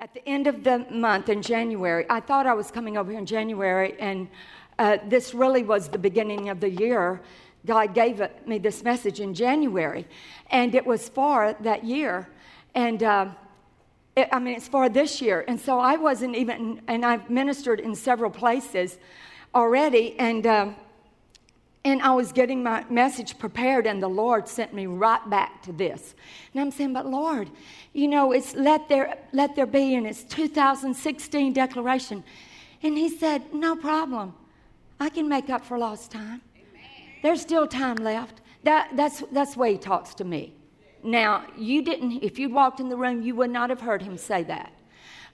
at the end of the month in January, I thought I was coming over here in January, and uh, this really was the beginning of the year. God gave it, me this message in January, and it was for that year. And uh, it, I mean, it's for this year. And so I wasn't even, and I've ministered in several places already, and, uh, and I was getting my message prepared, and the Lord sent me right back to this. And I'm saying, but Lord, you know, it's let there, let there be, and it's 2016 declaration. And He said, no problem. I can make up for lost time. There's still time left. That, that's, that's the way he talks to me. Now, you didn't, if you'd walked in the room, you would not have heard him say that.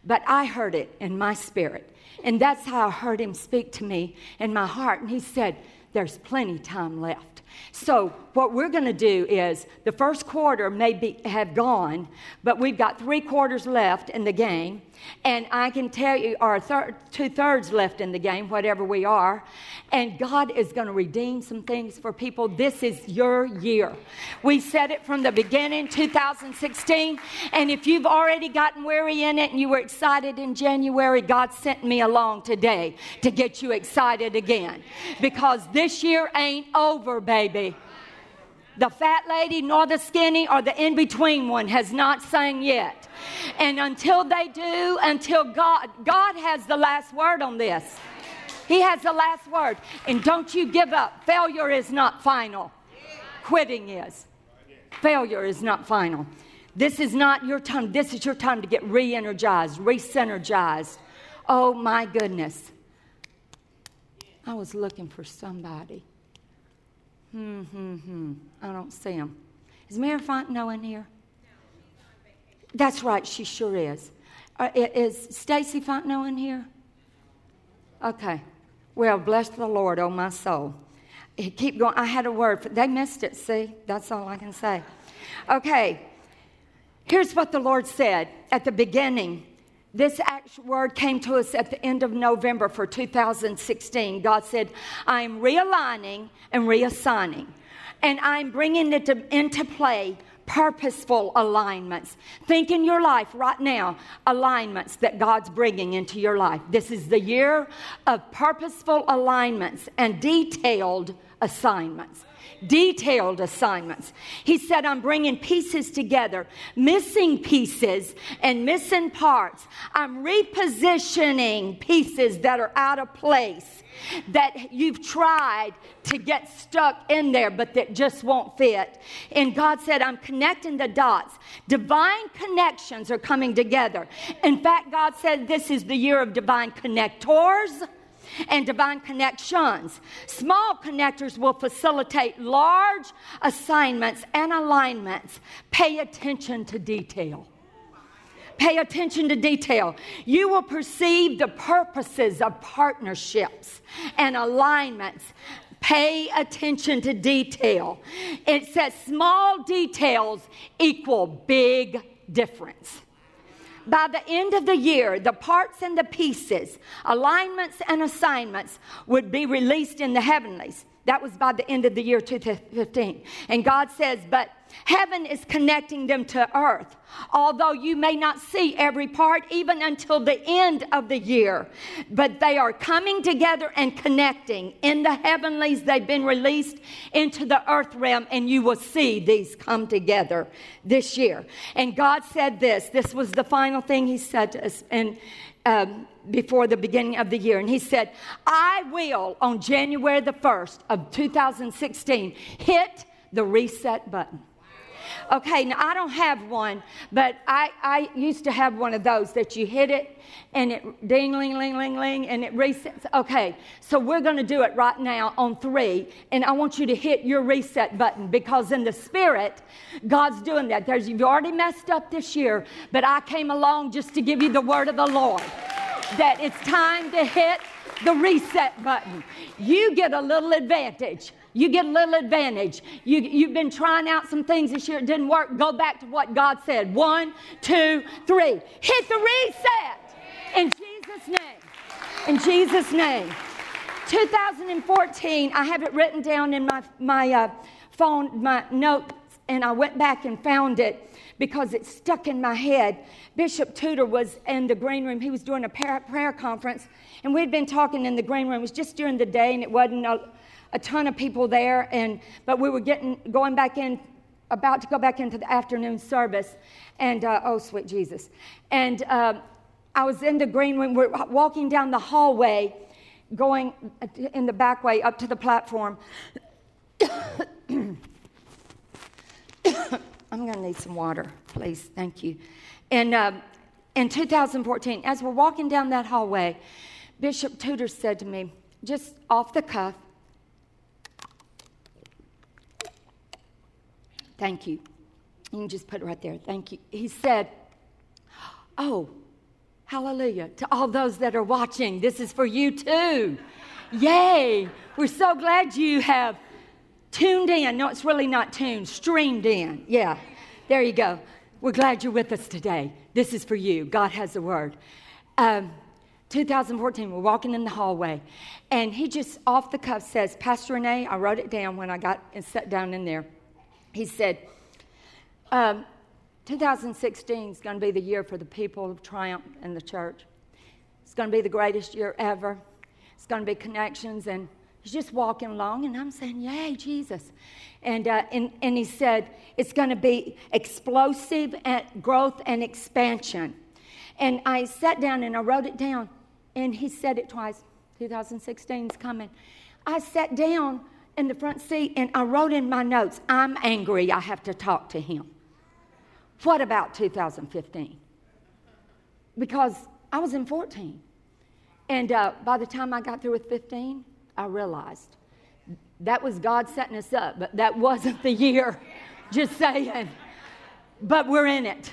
But I heard it in my spirit. And that's how I heard him speak to me in my heart. And he said, There's plenty time left. So, what we're going to do is the first quarter may be, have gone, but we've got three quarters left in the game. And I can tell you, our thir- two thirds left in the game, whatever we are. And God is going to redeem some things for people. This is your year. We said it from the beginning, 2016. And if you've already gotten weary in it and you were excited in January, God sent me along today to get you excited again. Because this year ain't over, baby. The fat lady, nor the skinny, or the in between one has not sang yet. And until they do, until God, God has the last word on this. He has the last word. And don't you give up. Failure is not final, quitting is. Failure is not final. This is not your time. This is your time to get re energized, re synergized. Oh my goodness. I was looking for somebody. Hmm, hmm, hmm. I don't see him. Is Mary Fontenot in here? That's right, she sure is. Uh, is Stacy Fontenot in here? Okay. Well, bless the Lord, oh my soul. Keep going. I had a word. For, they missed it, see? That's all I can say. Okay. Here's what the Lord said at the beginning. This actual word came to us at the end of November for 2016. God said, I'm realigning and reassigning, and I'm bringing it to, into play purposeful alignments. Think in your life right now, alignments that God's bringing into your life. This is the year of purposeful alignments and detailed assignments. Detailed assignments. He said, I'm bringing pieces together, missing pieces and missing parts. I'm repositioning pieces that are out of place that you've tried to get stuck in there, but that just won't fit. And God said, I'm connecting the dots. Divine connections are coming together. In fact, God said this is the year of divine connectors and divine connections. Small connectors will facilitate large assignments and alignments. Pay attention to detail. Pay attention to detail. You will perceive the purposes of partnerships and alignments. Pay attention to detail. It says small details equal big difference. By the end of the year, the parts and the pieces, alignments and assignments would be released in the heavenlies. That was by the end of the year 2015. And God says, but Heaven is connecting them to earth. Although you may not see every part even until the end of the year, but they are coming together and connecting. In the heavenlies, they've been released into the earth realm, and you will see these come together this year. And God said this this was the final thing He said to us. And um, before the beginning of the year. And he said, I will, on January the 1st of 2016, hit the reset button. Okay, now I don't have one, but I, I used to have one of those that you hit it and it ding, ling, ling, ling, ling, and it resets. Okay, so we're going to do it right now on three, and I want you to hit your reset button because in the spirit, God's doing that. There's, you've already messed up this year, but I came along just to give you the word of the Lord that it's time to hit the reset button. You get a little advantage you get a little advantage. You, you've been trying out some things this year, it didn't work. Go back to what God said. One, two, three. Hit the reset in Jesus' name. In Jesus' name. 2014, I have it written down in my, my uh, phone, my notes, and I went back and found it because it stuck in my head. Bishop Tudor was in the green room. He was doing a prayer conference, and we'd been talking in the green room. It was just during the day, and it wasn't a, a ton of people there. And but we were getting going back in, about to go back into the afternoon service, and uh, oh, sweet Jesus! And uh, I was in the green room. We're walking down the hallway, going in the back way up to the platform. I'm going to need some water, please. Thank you. And uh, in 2014, as we're walking down that hallway, Bishop Tudor said to me, just off the cuff, Thank you. You can just put it right there. Thank you. He said, Oh, hallelujah. To all those that are watching, this is for you too. Yay. We're so glad you have tuned in. No, it's really not tuned, streamed in. Yeah, there you go. We're glad you're with us today. This is for you. God has a word. Um, 2014, we're walking in the hallway, and he just off the cuff says, Pastor Renee, I wrote it down when I got and sat down in there. He said, um, 2016 is going to be the year for the people of Triumph and the church. It's going to be the greatest year ever. It's going to be connections and He's just walking along, and I'm saying, Yay, Jesus. And, uh, and, and he said, It's going to be explosive growth and expansion. And I sat down and I wrote it down, and he said it twice 2016 is coming. I sat down in the front seat and I wrote in my notes, I'm angry, I have to talk to him. What about 2015? Because I was in 14. And uh, by the time I got through with 15, I realized that was God setting us up, but that wasn't the year. Just saying. But we're in it.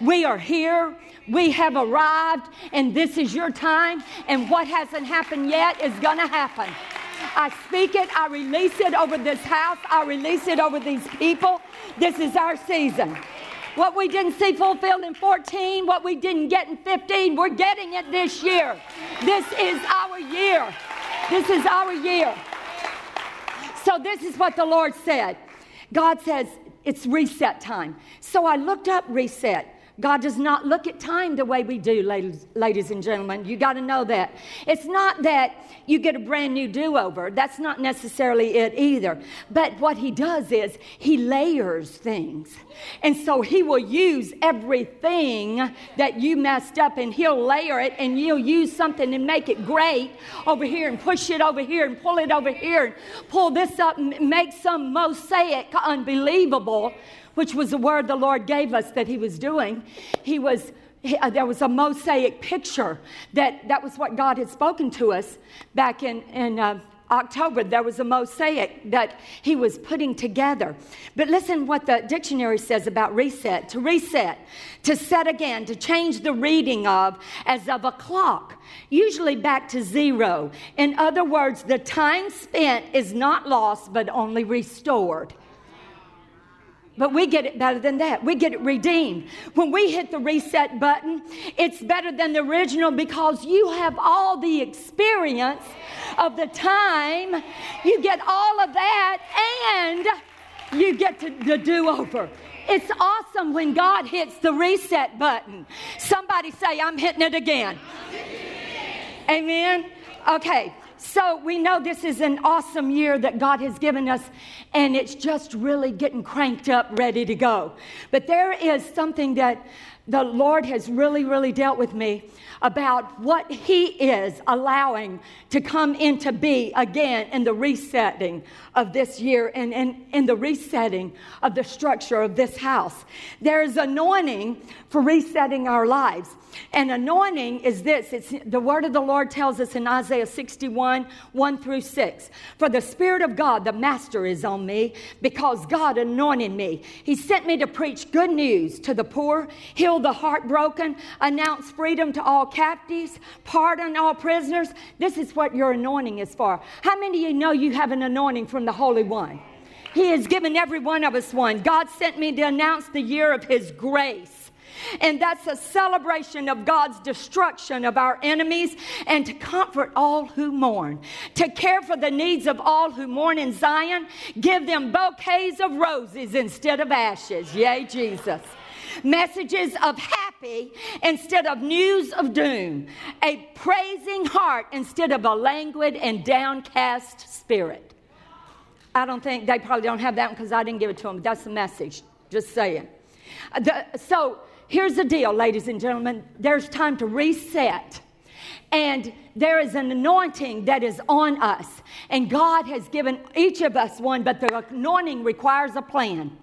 We are here. We have arrived, and this is your time. And what hasn't happened yet is going to happen. I speak it, I release it over this house, I release it over these people. This is our season. What we didn't see fulfilled in 14, what we didn't get in 15, we're getting it this year. This is our year. This is our year. So, this is what the Lord said. God says it's reset time. So, I looked up reset. God does not look at time the way we do, ladies, ladies and gentlemen. You got to know that. It's not that you get a brand new do over. That's not necessarily it either. But what He does is He layers things. And so He will use everything that you messed up and He'll layer it and you'll use something and make it great over here and push it over here and pull it over here and pull this up and make some mosaic unbelievable which was the word the Lord gave us that He was doing. He was he, uh, there was a mosaic picture that that was what God had spoken to us back in in uh, October. There was a mosaic that He was putting together. But listen what the dictionary says about reset: to reset, to set again, to change the reading of as of a clock. Usually back to zero. In other words, the time spent is not lost, but only restored. But we get it better than that. We get it redeemed. When we hit the reset button, it's better than the original because you have all the experience of the time. You get all of that and you get to, the do over. It's awesome when God hits the reset button. Somebody say, I'm hitting it again. Amen. Okay, so we know this is an awesome year that God has given us, and it's just really getting cranked up, ready to go. But there is something that the Lord has really, really dealt with me about what He is allowing to come into be again in the resetting of this year and in the resetting of the structure of this house. There is anointing for resetting our lives. And anointing is this it's the word of the Lord tells us in Isaiah 61 1 through 6. For the Spirit of God, the Master, is on me because God anointed me. He sent me to preach good news to the poor, heal the heartbroken, announce freedom to all captives, pardon all prisoners. This is what your anointing is for. How many of you know you have an anointing from the Holy One? He has given every one of us one. God sent me to announce the year of His grace. And that's a celebration of God's destruction of our enemies and to comfort all who mourn, to care for the needs of all who mourn in Zion, give them bouquets of roses instead of ashes. Yay, Jesus. Messages of happy instead of news of doom, a praising heart instead of a languid and downcast spirit. I don't think they probably don't have that one because I didn't give it to them. That's the message. Just saying. Uh, the, so here's the deal, ladies and gentlemen. There's time to reset. And there is an anointing that is on us. And God has given each of us one, but the anointing requires a plan.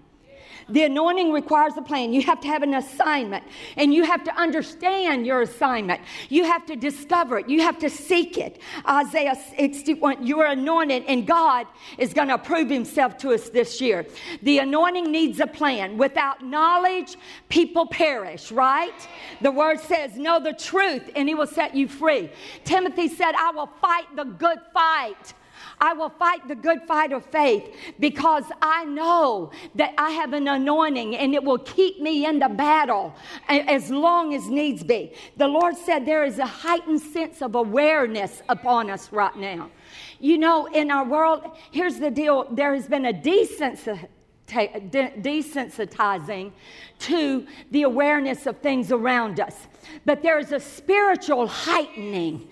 The anointing requires a plan. You have to have an assignment and you have to understand your assignment. You have to discover it. You have to seek it. Isaiah 61, you are anointed and God is going to prove himself to us this year. The anointing needs a plan. Without knowledge, people perish, right? The word says, know the truth and he will set you free. Timothy said, I will fight the good fight. I will fight the good fight of faith because I know that I have an anointing and it will keep me in the battle as long as needs be. The Lord said there is a heightened sense of awareness upon us right now. You know, in our world, here's the deal there has been a desensitizing to the awareness of things around us. But there is a spiritual heightening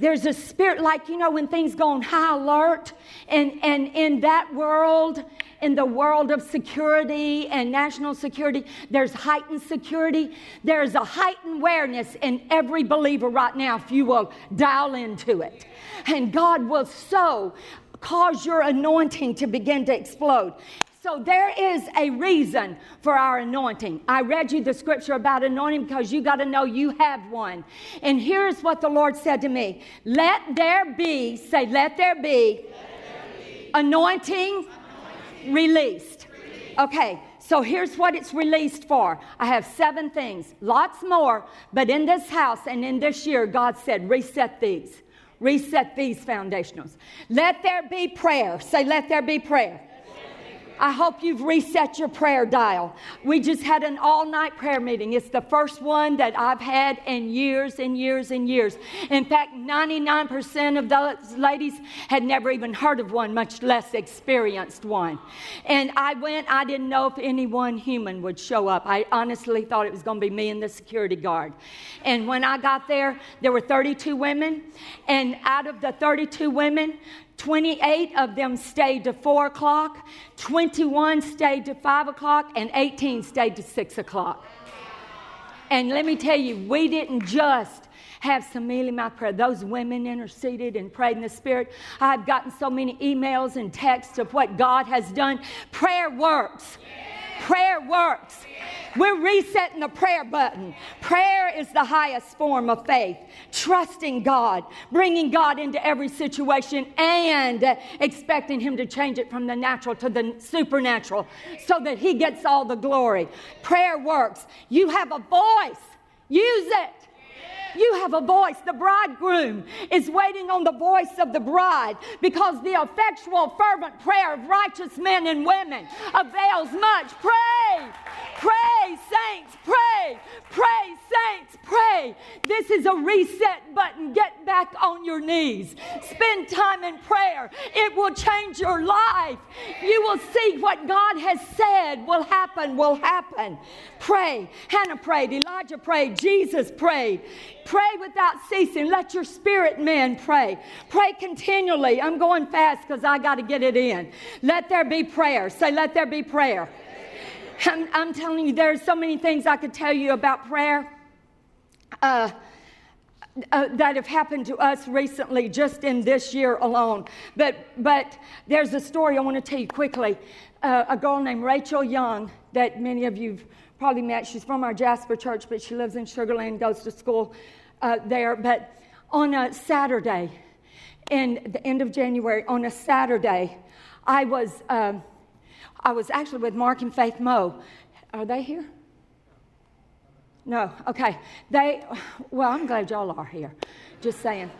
there's a spirit, like, you know, when things go on high alert, and, and in that world, in the world of security and national security, there's heightened security. There's a heightened awareness in every believer right now if you will dial into it. And God will so cause your anointing to begin to explode. So there is a reason for our anointing. I read you the scripture about anointing because you got to know you have one. And here's what the Lord said to me Let there be, say, let there be, let there be. Anointing, anointing, released. released. Okay. So here's what it's released for. I have seven things, lots more, but in this house and in this year, God said, reset these. Reset these foundationals. Let there be prayer. Say, let there be prayer. I hope you've reset your prayer dial. We just had an all night prayer meeting. It's the first one that I've had in years and years and years. In fact, 99% of those ladies had never even heard of one, much less experienced one. And I went, I didn't know if any one human would show up. I honestly thought it was going to be me and the security guard. And when I got there, there were 32 women. And out of the 32 women, 28 of them stayed to 4 o'clock, 21 stayed to 5 o'clock, and 18 stayed to 6 o'clock. And let me tell you, we didn't just have some mealy mouth prayer. Those women interceded and prayed in the Spirit. I've gotten so many emails and texts of what God has done. Prayer works. Prayer works. We're resetting the prayer button. Prayer is the highest form of faith. Trusting God, bringing God into every situation, and expecting Him to change it from the natural to the supernatural so that He gets all the glory. Prayer works. You have a voice, use it. You have a voice. The bridegroom is waiting on the voice of the bride because the effectual, fervent prayer of righteous men and women avails much. Pray, pray, saints, pray, pray, saints, pray. This is a reset button. Get back on your knees. Spend time in prayer. It will change your life. You will see what God has said will happen, will happen. Pray. Hannah prayed, Elijah prayed, Jesus prayed. Pray without ceasing. Let your spirit men pray. Pray continually. I'm going fast because I got to get it in. Let there be prayer. Say, let there be prayer. I'm, I'm telling you, there's so many things I could tell you about prayer. Uh, uh, that have happened to us recently, just in this year alone. But, but there's a story I want to tell you quickly. A girl named Rachel Young, that many of you've probably met. She's from our Jasper church, but she lives in Sugar Land, goes to school uh, there. But on a Saturday, in the end of January, on a Saturday, I was, um, I was actually with Mark and Faith Moe. Are they here? No, okay. They, well, I'm glad y'all are here. Just saying.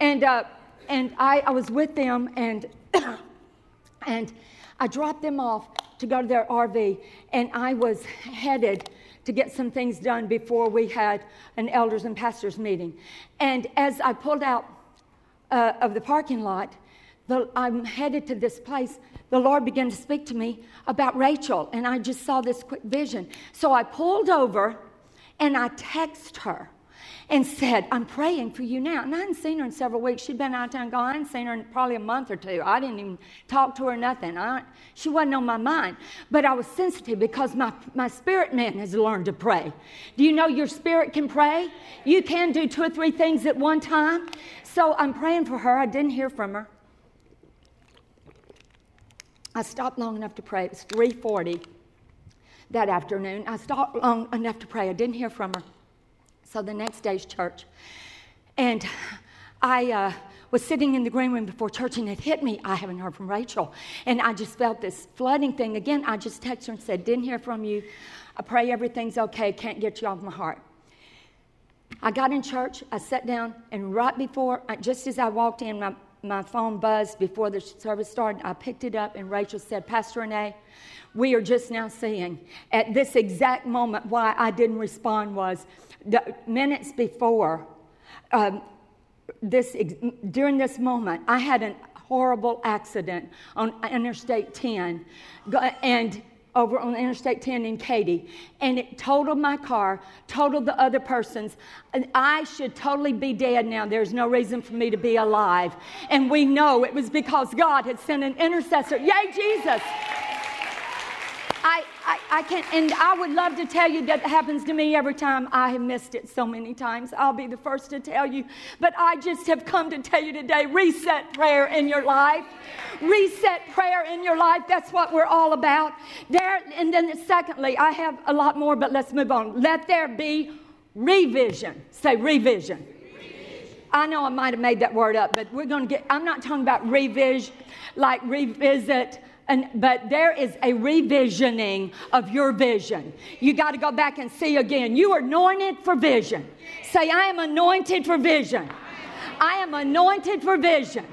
And, uh, and I, I was with them, and, and I dropped them off to go to their RV, and I was headed to get some things done before we had an elders and pastors meeting. And as I pulled out uh, of the parking lot, the, I'm headed to this place. The Lord began to speak to me about Rachel, and I just saw this quick vision. So I pulled over and I texted her and said, I'm praying for you now. And I hadn't seen her in several weeks. She'd been out of town gone. I hadn't seen her in probably a month or two. I didn't even talk to her, nothing. I, she wasn't on my mind. But I was sensitive because my, my spirit man has learned to pray. Do you know your spirit can pray? You can do two or three things at one time. So I'm praying for her. I didn't hear from her. I stopped long enough to pray. It was 340 that afternoon. I stopped long enough to pray. I didn't hear from her. So the next day's church. And I uh, was sitting in the green room before church and it hit me. I haven't heard from Rachel. And I just felt this flooding thing. Again, I just texted her and said, Didn't hear from you. I pray everything's okay. Can't get you off my heart. I got in church. I sat down, and right before, just as I walked in, my, my phone buzzed before the service started. I picked it up, and Rachel said, Pastor Renee, we are just now seeing at this exact moment why I didn't respond was minutes before um, this during this moment I had a horrible accident on Interstate 10 and over on Interstate 10 in Katy, and it totaled my car, totaled the other person's. And I should totally be dead now. There's no reason for me to be alive. And we know it was because God had sent an intercessor. Yay, Jesus! I, I, can't, and I would love to tell you that happens to me every time. I have missed it so many times. I'll be the first to tell you. But I just have come to tell you today reset prayer in your life. Reset prayer in your life. That's what we're all about. There, and then secondly, I have a lot more, but let's move on. Let there be revision. Say revision. I know I might have made that word up, but we're going to get, I'm not talking about revision, like revisit and, but there is a revisioning of your vision. You got to go back and see again. You are anointed for vision. Say, I am anointed for vision. I am anointed for vision.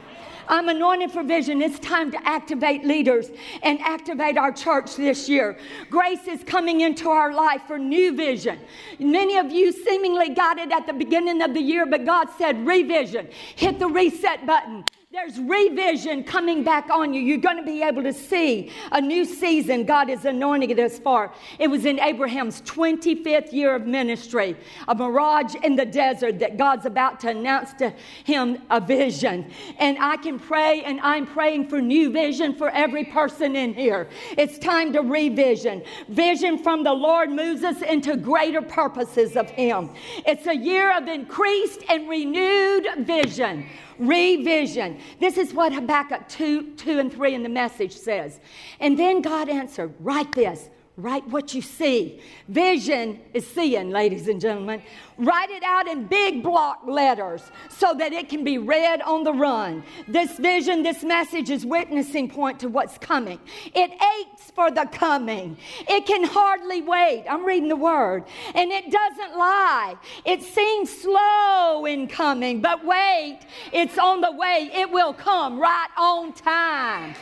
I'm anointed for vision. It's time to activate leaders and activate our church this year. Grace is coming into our life for new vision. Many of you seemingly got it at the beginning of the year, but God said revision. Hit the reset button. There's revision coming back on you. You're going to be able to see a new season God is anointing it us for. It was in Abraham's 25th year of ministry, a mirage in the desert that God's about to announce to him a vision. And I can pray, and I'm praying for new vision for every person in here. It's time to revision. Vision from the Lord moves us into greater purposes of Him. It's a year of increased and renewed vision revision. This is what Habakkuk 2, 2 and 3 in the message says. And then God answered, Write this Write what you see. Vision is seeing, ladies and gentlemen. Write it out in big block letters so that it can be read on the run. This vision, this message is witnessing point to what's coming. It aches for the coming. It can hardly wait. I'm reading the word. And it doesn't lie. It seems slow in coming, but wait, it's on the way. It will come right on time.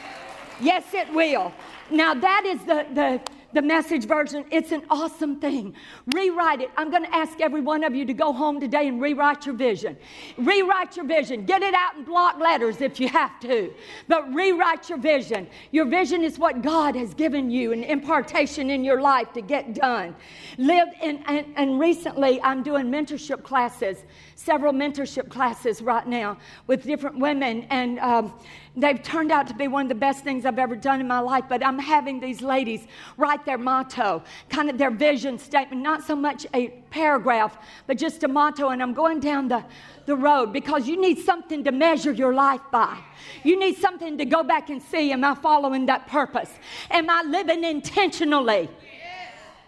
Yes, it will. Now, that is the, the the message version. It's an awesome thing. Rewrite it. I'm going to ask every one of you to go home today and rewrite your vision. Rewrite your vision. Get it out in block letters if you have to, but rewrite your vision. Your vision is what God has given you, an impartation in your life to get done. Live in, and, and recently I'm doing mentorship classes, several mentorship classes right now with different women, and um, They've turned out to be one of the best things I've ever done in my life, but I'm having these ladies write their motto, kind of their vision statement, not so much a paragraph, but just a motto. And I'm going down the, the road because you need something to measure your life by. You need something to go back and see Am I following that purpose? Am I living intentionally?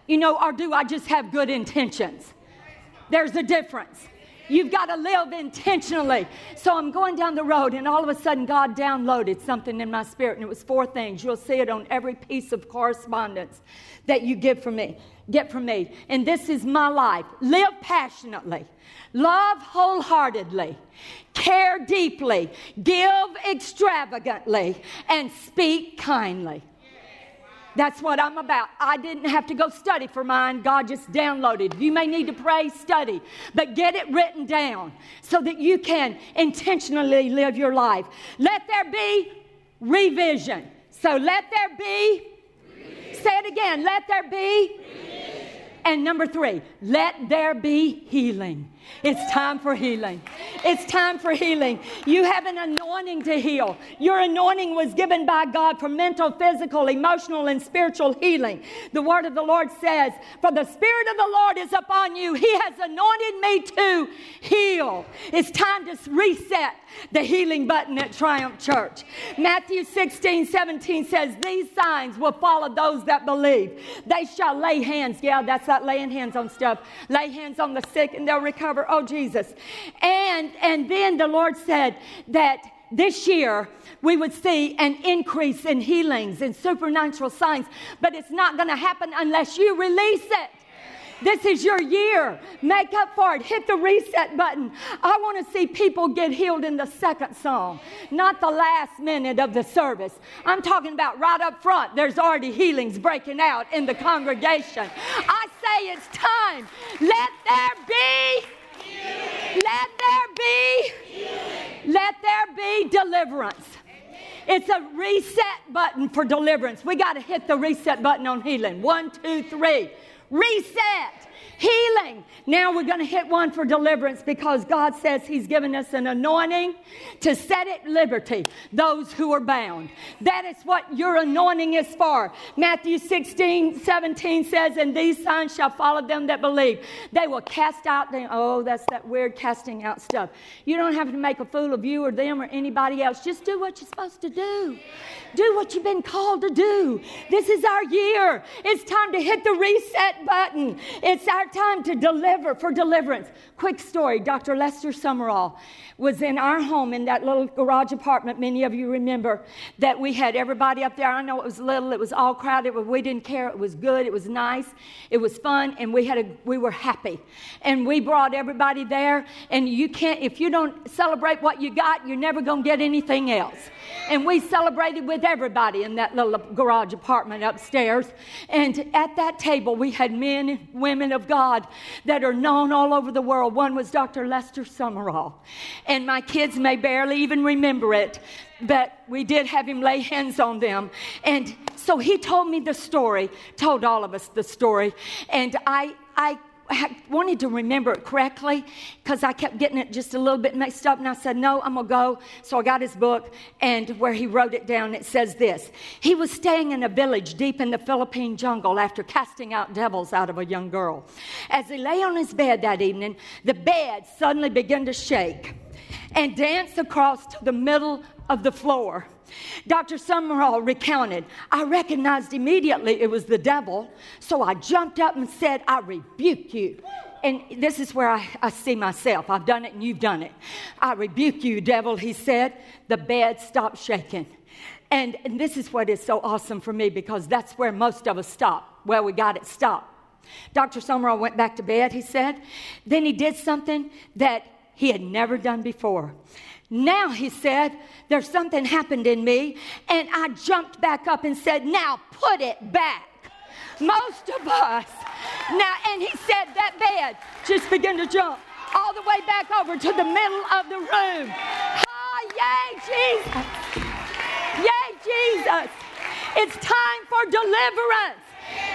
You know, or do I just have good intentions? There's a difference. You've got to live intentionally. So I'm going down the road, and all of a sudden, God downloaded something in my spirit, and it was four things. You'll see it on every piece of correspondence that you give from me, get from me. And this is my life. Live passionately, love wholeheartedly, care deeply, give extravagantly, and speak kindly. That's what I'm about. I didn't have to go study for mine. God just downloaded. You may need to pray, study, but get it written down so that you can intentionally live your life. Let there be revision. So let there be, revision. say it again, let there be. Revision. And number three, let there be healing. It's time for healing. It's time for healing. You have an anointing to heal. Your anointing was given by God for mental, physical, emotional, and spiritual healing. The word of the Lord says, For the Spirit of the Lord is upon you. He has anointed me to heal. It's time to reset the healing button at Triumph Church. Matthew 16, 17 says, These signs will follow those that believe. They shall lay hands. Yeah, that's that laying hands on stuff. Lay hands on the sick and they'll recover recover. Oh, Jesus. And, and then the Lord said that this year we would see an increase in healings and supernatural signs, but it's not going to happen unless you release it. This is your year. Make up for it. Hit the reset button. I want to see people get healed in the second song, not the last minute of the service. I'm talking about right up front. There's already healings breaking out in the congregation. I say it's time. Let there be let there be, let there be deliverance. It's a reset button for deliverance. We got to hit the reset button on healing. One, two, three. Reset healing. Now we're going to hit one for deliverance because God says He's given us an anointing to set at liberty those who are bound. That is what your anointing is for. Matthew 16, 17 says, And these signs shall follow them that believe. They will cast out them. Oh, that's that weird casting out stuff. You don't have to make a fool of you or them or anybody else. Just do what you're supposed to do. Do what you've been called to do. This is our year. It's time to hit the reset button. It's our time to deliver for deliverance. Quick story Dr. Lester Sumrall was in our home in that little garage apartment. Many of you remember that we had everybody up there. I know it was little, it was all crowded, but we didn't care. It was good, it was nice, it was fun, and we, had a, we were happy. And we brought everybody there. And you can't, if you don't celebrate what you got, you're never going to get anything else. And we celebrated with everybody in that little garage apartment upstairs. And at that table, we had men and women of God that are known all over the world. One was Dr. Lester Sumrall. And my kids may barely even remember it, but we did have him lay hands on them. And so he told me the story, told all of us the story. And I, I I wanted to remember it correctly because I kept getting it just a little bit mixed up. And I said, No, I'm going to go. So I got his book, and where he wrote it down, it says this He was staying in a village deep in the Philippine jungle after casting out devils out of a young girl. As he lay on his bed that evening, the bed suddenly began to shake and dance across to the middle of the floor. Dr. Sumrall recounted, I recognized immediately it was the devil, so I jumped up and said, I rebuke you. And this is where I, I see myself. I've done it and you've done it. I rebuke you, devil, he said. The bed stopped shaking. And, and this is what is so awesome for me because that's where most of us stop, where we got it stopped. Dr. Sumrall went back to bed, he said. Then he did something that he had never done before. Now, he said, there's something happened in me, and I jumped back up and said, Now put it back. Most of us, now, and he said, That bed just began to jump all the way back over to the middle of the room. Oh, yay, Jesus! Yay, Jesus! It's time for deliverance.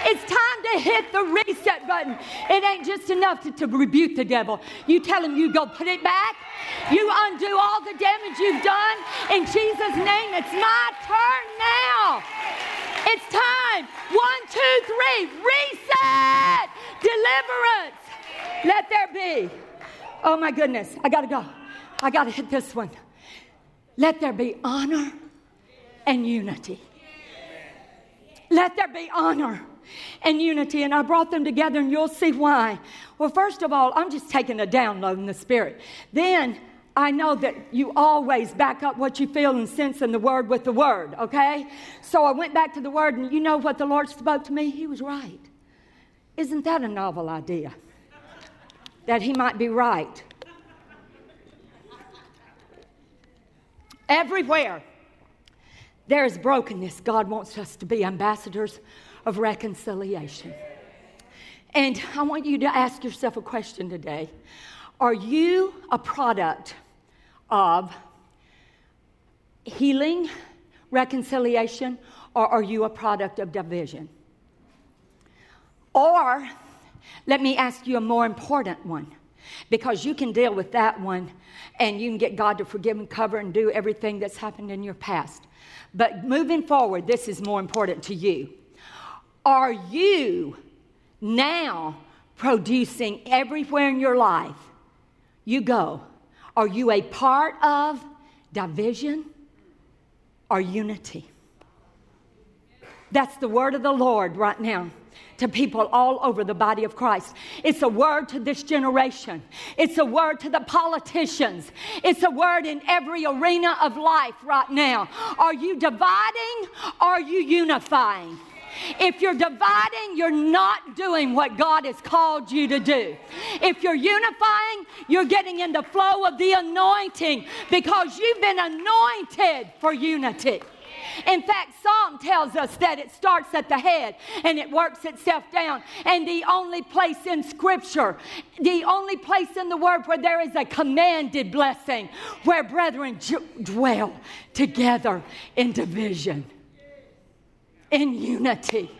It's time to hit the reset button. It ain't just enough to, to, rebuke the devil. You tell him you go put it back. You undo all the damage you've done. In Jesus' name, it's my turn now. It's time. One, two, three. Reset. Deliverance. Let there be. Oh my goodness. I got to go. I got to hit this one. Let there be honor and unity. Let there be honor and unity. And I brought them together, and you'll see why. Well, first of all, I'm just taking a download in the Spirit. Then I know that you always back up what you feel and sense in the Word with the Word, okay? So I went back to the Word, and you know what the Lord spoke to me? He was right. Isn't that a novel idea? That He might be right. Everywhere there is brokenness. God wants us to be ambassadors of reconciliation. And I want you to ask yourself a question today Are you a product of healing, reconciliation, or are you a product of division? Or let me ask you a more important one because you can deal with that one and you can get God to forgive and cover and do everything that's happened in your past. But moving forward, this is more important to you. Are you now producing everywhere in your life you go? Are you a part of division or unity? That's the word of the Lord right now to people all over the body of Christ. It's a word to this generation. It's a word to the politicians. It's a word in every arena of life right now. Are you dividing? Are you unifying? If you're dividing, you're not doing what God has called you to do. If you're unifying, you're getting in the flow of the anointing because you've been anointed for unity. In fact, Psalm tells us that it starts at the head and it works itself down. And the only place in Scripture, the only place in the Word where there is a commanded blessing, where brethren dwell together in division, in unity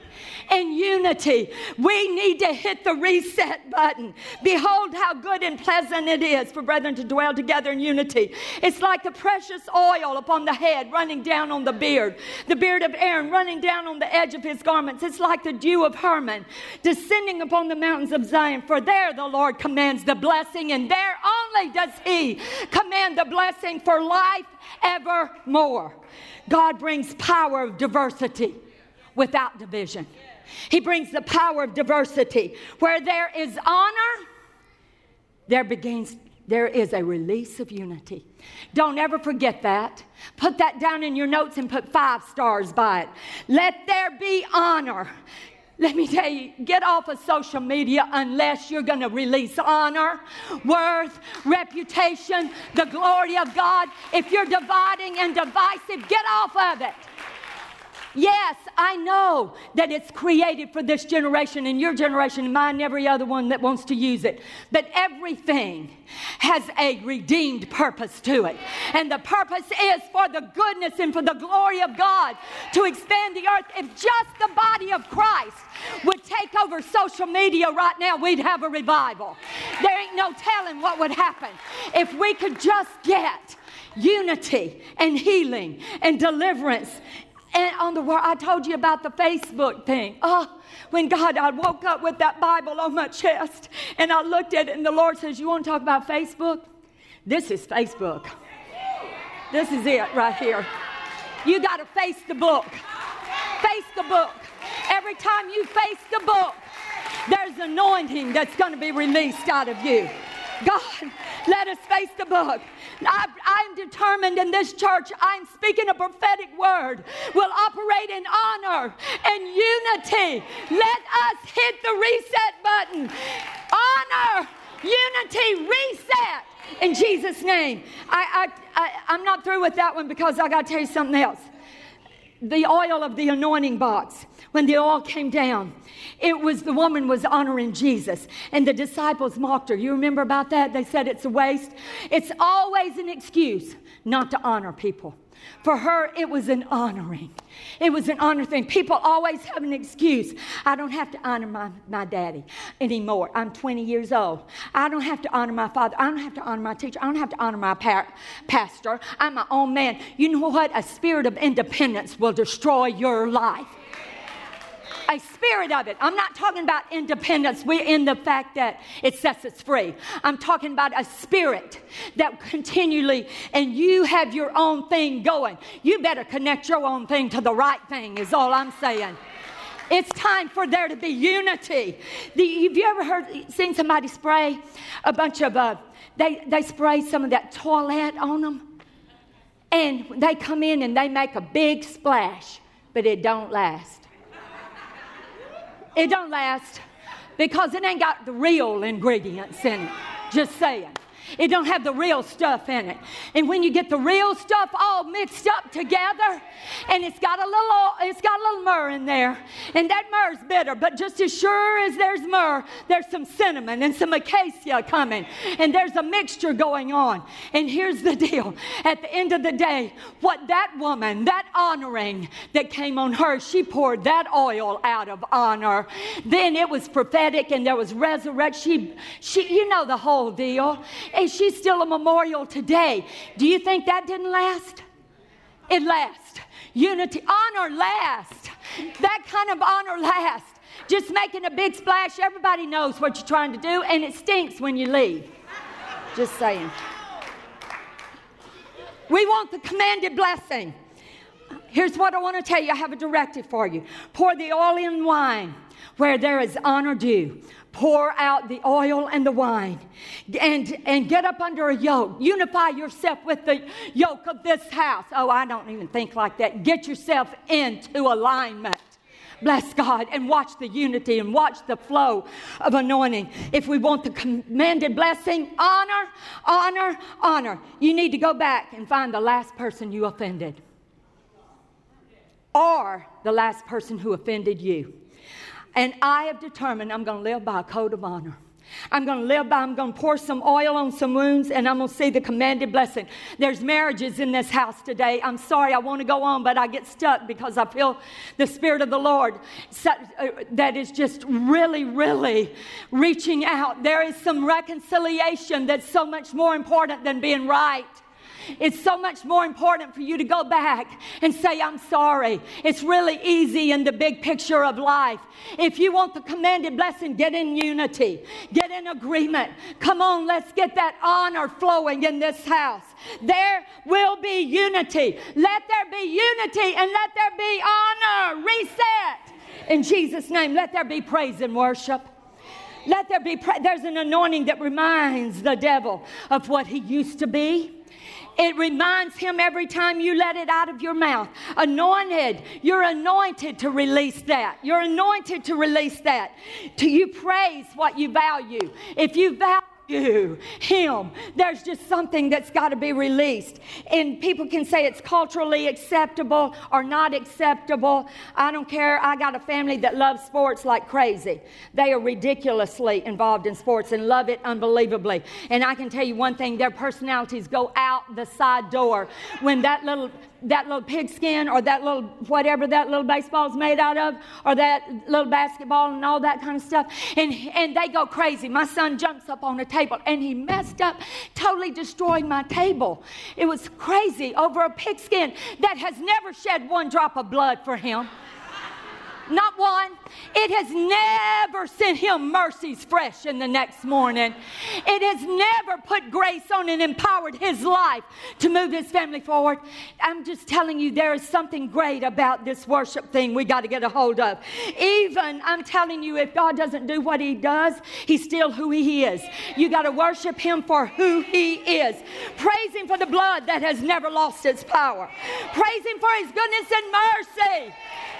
in unity. We need to hit the reset button. Behold, how good and pleasant it is for brethren to dwell together in unity. It's like the precious oil upon the head running down on the beard, the beard of Aaron running down on the edge of his garments. It's like the dew of Hermon descending upon the mountains of Zion. For there the Lord commands the blessing, and there only does he command the blessing for life evermore. God brings power of diversity without division. He brings the power of diversity. Where there is honor, there begins there is a release of unity. Don't ever forget that. Put that down in your notes and put five stars by it. Let there be honor. Let me tell you, get off of social media unless you're going to release honor, worth, reputation, the glory of God. If you're dividing and divisive, get off of it. Yes, I know that it's created for this generation and your generation and mine and every other one that wants to use it. But everything has a redeemed purpose to it. And the purpose is for the goodness and for the glory of God to expand the earth. If just the body of Christ would take over social media right now, we'd have a revival. There ain't no telling what would happen if we could just get unity and healing and deliverance and on the word, I told you about the Facebook thing. Oh, when God, I woke up with that Bible on my chest and I looked at it, and the Lord says, You want to talk about Facebook? This is Facebook. This is it right here. You got to face the book. Face the book. Every time you face the book, there's anointing that's going to be released out of you. God, let us face the book. I, am determined in this church, I'm speaking a prophetic word, We'll operate in honor and unity. Let us hit the reset button. Honor, unity, reset. In Jesus' name. I, I, I, I'm not through with that one because I got to tell you something else. The oil of the anointing box when the oil came down. It was the woman was honoring Jesus, and the disciples mocked her. You remember about that? They said it's a waste. It's always an excuse not to honor people. For her, it was an honoring. It was an honor thing. People always have an excuse. I don't have to honor my, my daddy anymore. I'm 20 years old. I don't have to honor my father. I don't have to honor my teacher. I don't have to honor my par- pastor. I'm my own man. You know what? A spirit of independence will destroy your life a spirit of it. I'm not talking about independence. We're in the fact that it sets us free. I'm talking about a spirit that continually, and you have your own thing going. You better connect your own thing to the right thing, is all I'm saying. It's time for there to be unity. The, have you ever heard, seen somebody spray a bunch of, uh, they, they spray some of that toilet on them? And they come in and they make a big splash, but it don't last. It don't last because it ain't got the real ingredients in it. Just saying. It don't have the real stuff in it. And when you get the real stuff all mixed up together, and it's got a little, it's got a little myrrh in there, and that myrrh's bitter. But just as sure as there's myrrh, there's some cinnamon and some acacia coming, and there's a mixture going on. And here's the deal: at the end of the day, what that woman, that honoring that came on her, she poured that oil out of honor. Then it was prophetic, and there was resurrection. She, she, you know the whole deal. And she's still a memorial today. Do you think that didn't last? It lasts. Unity, honor lasts. That kind of honor lasts. Just making a big splash, everybody knows what you're trying to do, and it stinks when you leave. Just saying. We want the commanded blessing. Here's what I want to tell you I have a directive for you pour the oil in wine where there is honor due pour out the oil and the wine and, and get up under a yoke. Unify yourself with the yoke of this house. Oh, I don't even think like that. Get yourself into alignment. Bless God and watch the unity and watch the flow of anointing. If we want the commanded blessing, honor, honor, honor, you need to go back and find the last person you offended or the last person who offended you. And I have determined I'm going to live by a code of honor. I'm going to live by, I'm going to pour some oil on some wounds and I'm going to see the commanded blessing. There's marriages in this house today. I'm sorry, I want to go on, but I get stuck because I feel the Spirit of the Lord uh, that is just really, really reaching out. There is some reconciliation that's so much more important than being right. It's so much more important for you to go back and say, I'm sorry. It's really easy in the big picture of life. If you want the commanded blessing, get in unity, get in agreement. Come on, let's get that honor flowing in this house. There will be unity. Let there be unity and let there be honor. Reset. In Jesus' name, let there be praise and worship. Let there be, pra- there's an anointing that reminds the devil of what he used to be. It reminds him every time you let it out of your mouth. Anointed, you're anointed to release that. You're anointed to release that. To you praise what you value. If you value you, him. There's just something that's got to be released. And people can say it's culturally acceptable or not acceptable. I don't care. I got a family that loves sports like crazy. They are ridiculously involved in sports and love it unbelievably. And I can tell you one thing their personalities go out the side door when that little that little pigskin or that little whatever that little baseball is made out of or that little basketball and all that kind of stuff and and they go crazy my son jumps up on a table and he messed up totally destroying my table. It was crazy over a pigskin that has never shed one drop of blood for him not one. It has never sent him mercies fresh in the next morning. It has never put grace on and empowered his life to move his family forward. I'm just telling you, there is something great about this worship thing we got to get a hold of. Even, I'm telling you, if God doesn't do what he does, he's still who he is. You got to worship him for who he is. Praise him for the blood that has never lost its power. Praise him for his goodness and mercy.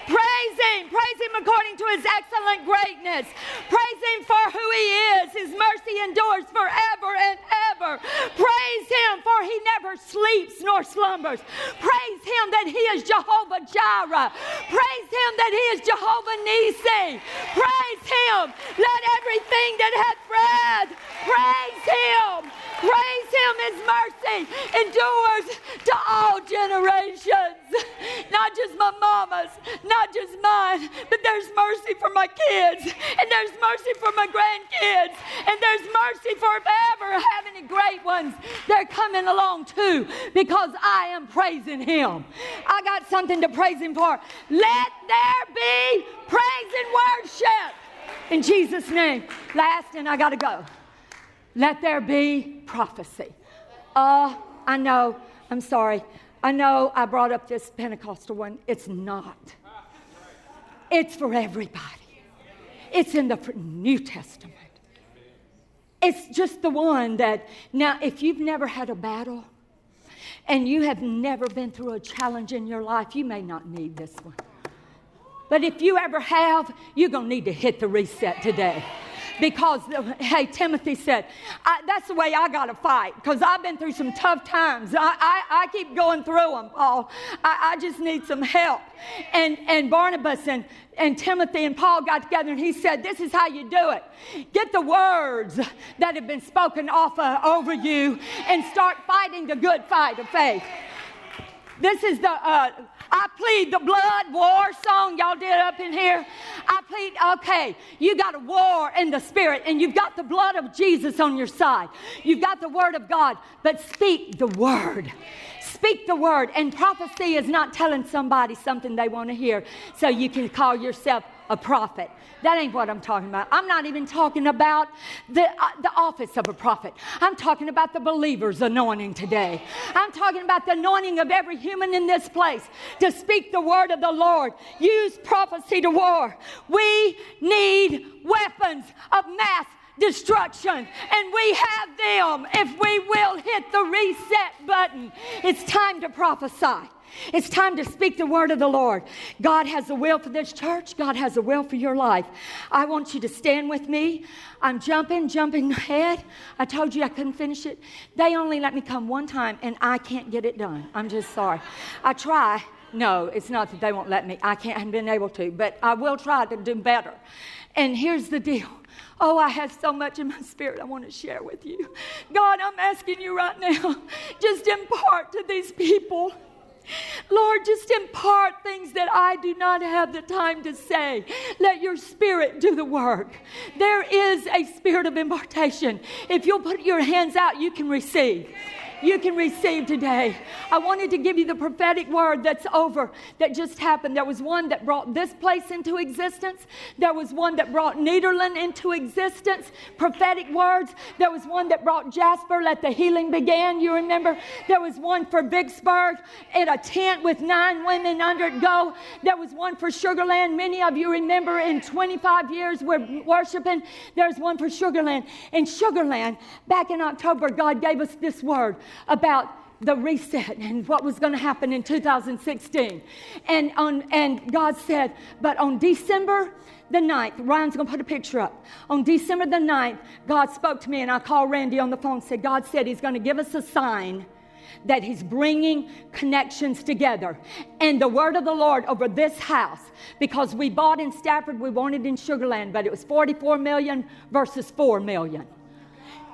Praise him. Praise him according to his excellent greatness. Praise him for who he is. His mercy endures forever and ever. Praise him for he never sleeps nor slumbers. Praise him that he is Jehovah Jireh. Praise him that he is Jehovah Nissi. Praise him. Let everything that hath breath praise him. Praise him. His mercy endures to all generations. Not just my mama's, not just mine, but there's mercy for my kids, and there's mercy for my grandkids, and there's mercy for ever having any great ones. They're coming along too because I am praising him. I got something to praise him for. Let there be praise and worship in Jesus' name. Last, and I got to go. Let there be prophecy. Uh, I know, I'm sorry. I know I brought up this Pentecostal one. It's not. It's for everybody. It's in the New Testament. It's just the one that, now, if you've never had a battle and you have never been through a challenge in your life, you may not need this one. But if you ever have, you're going to need to hit the reset today. Because, hey, Timothy said, that's the way I got to fight because I've been through some tough times. I, I, I keep going through them, Paul. I, I just need some help. And, and Barnabas and, and Timothy and Paul got together and he said, This is how you do it. Get the words that have been spoken off of, over you and start fighting the good fight of faith. This is the, uh, I plead the blood war song y'all did up in here. I plead, okay, you got a war in the spirit and you've got the blood of Jesus on your side. You've got the word of God, but speak the word. Speak the word. And prophecy is not telling somebody something they want to hear so you can call yourself a prophet. That ain't what I'm talking about. I'm not even talking about the, uh, the office of a prophet. I'm talking about the believer's anointing today. I'm talking about the anointing of every human in this place to speak the word of the Lord. Use prophecy to war. We need weapons of mass destruction. And we have them if we will hit the reset button. It's time to prophesy. It's time to speak the word of the Lord. God has a will for this church. God has a will for your life. I want you to stand with me. I'm jumping, jumping ahead. I told you I couldn't finish it. They only let me come one time, and I can't get it done. I'm just sorry. I try. No, it's not that they won't let me. I can't, I haven't been able to, but I will try to do better. And here's the deal. Oh, I have so much in my spirit I want to share with you. God, I'm asking you right now, just impart to these people Lord, just impart things that I do not have the time to say. Let your spirit do the work. There is a spirit of impartation. If you'll put your hands out, you can receive you can receive today. I wanted to give you the prophetic word that's over, that just happened. There was one that brought this place into existence, there was one that brought Nederland into existence, prophetic words. There was one that brought Jasper, let the healing begin. You remember? There was one for Vicksburg in a tent with nine women under it go. There was one for Sugarland. Many of you remember in 25 years we're worshiping. There's one for Sugarland. In Sugarland, back in October, God gave us this word about the reset and what was going to happen in 2016. And, on, and God said, but on December the 9th, Ryan's going to put a picture up. On December the 9th, God spoke to me, and I called Randy on the phone and said, God said He's going to give us a sign that He's bringing connections together. And the word of the Lord over this house, because we bought in Stafford, we wanted in Sugarland, but it was 44 million versus 4 million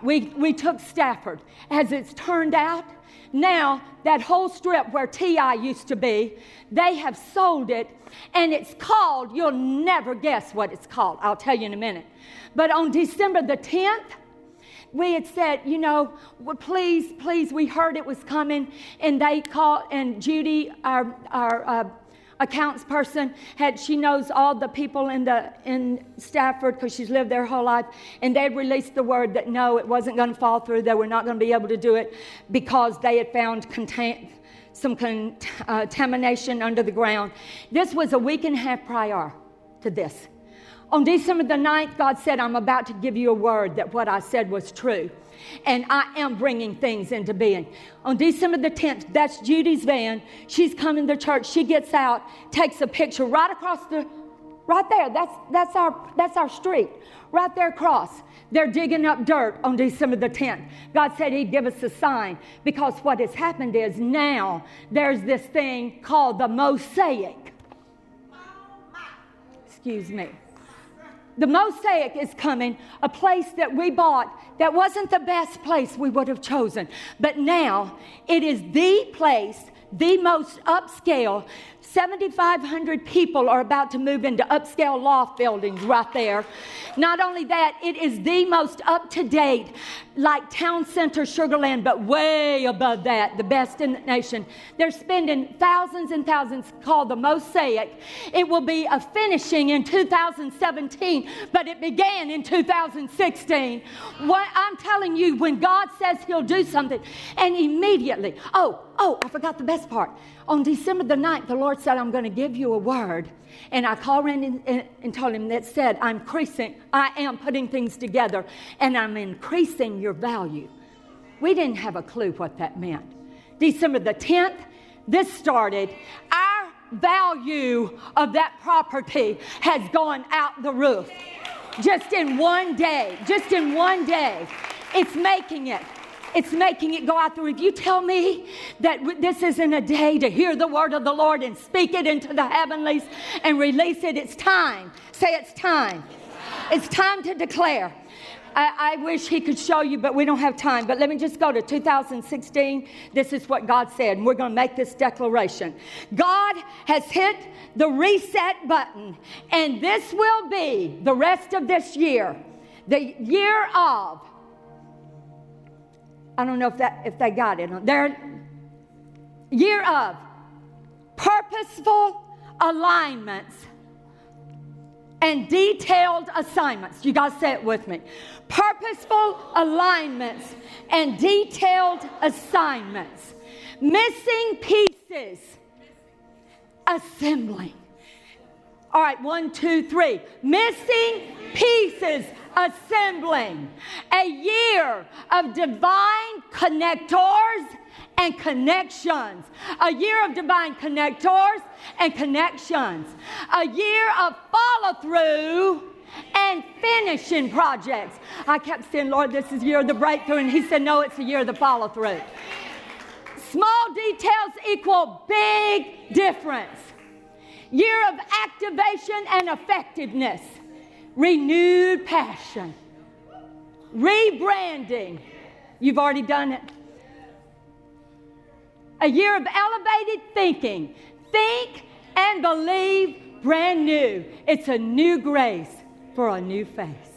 we, we took Stafford. As it's turned out, now that whole strip where TI used to be, they have sold it and it's called, you'll never guess what it's called. I'll tell you in a minute. But on December the 10th, we had said, you know, well, please, please, we heard it was coming, and they called, and Judy, our, our uh, accounts person. Had she knows all the people in the in Stafford because she's lived there her whole life. And they released the word that no it wasn't going to fall through. They were not going to be able to do it because they had found contain, some uh, contamination under the ground. This was a week and a half prior to this on December the 9th God said I'm about to give you a word that what I said was true and I am bringing things into being. On December the 10th, that's Judy's van. She's coming to church. She gets out, takes a picture right across the, right there. That's, that's, our, that's our street, right there across. They're digging up dirt on December the 10th. God said He'd give us a sign because what has happened is now there's this thing called the mosaic. Excuse me the mosaic is coming, a place that we bought that wasn't the best place we would have chosen. But now it is the place, the most upscale. 7,500 people are about to move into upscale loft buildings right there. Not only that, it is the most up to date, like town center Sugarland, but way above that, the best in the nation. They're spending thousands and thousands called the Mosaic. It will be a finishing in 2017, but it began in 2016. What I'm telling you, when God says He'll do something, and immediately, oh, oh, I forgot the best part. On December the 9th, the Lord said, I'm going to give you a word and I called Randy and, and told him that said, I'm increasing, I am putting things together and I'm increasing your value. We didn't have a clue what that meant. December the 10th, this started. Our value of that property has gone out the roof. Just in one day, just in one day, it's making it. It's making it go out the If you tell me that this isn't a day to hear the word of the Lord and speak it into the heavenlies and release it, it's time. Say it's time. It's time to declare. I, I, wish he could show you, but we don't have time. But let me just go to 2016. This is what God said, and we're going to make this declaration. God has hit the reset button, and this will be the rest of this year, the year of. I don't know if that if they got it. Their year of purposeful alignments and detailed assignments. You guys say it with me. Purposeful alignments and detailed assignments. Missing pieces. Assembling. All right, one, two, three. Missing pieces assembling. A year of divine connectors and connections. A year of divine connectors and connections. A year of follow through and finishing projects. I kept saying, Lord, this is year of the breakthrough. And He said, No, it's the year of the follow through. Small details equal big difference. Year of activation and effectiveness. Renewed passion. Rebranding. You've already done it a year of elevated thinking. Think and believe brand new. It's a new grace for a new face.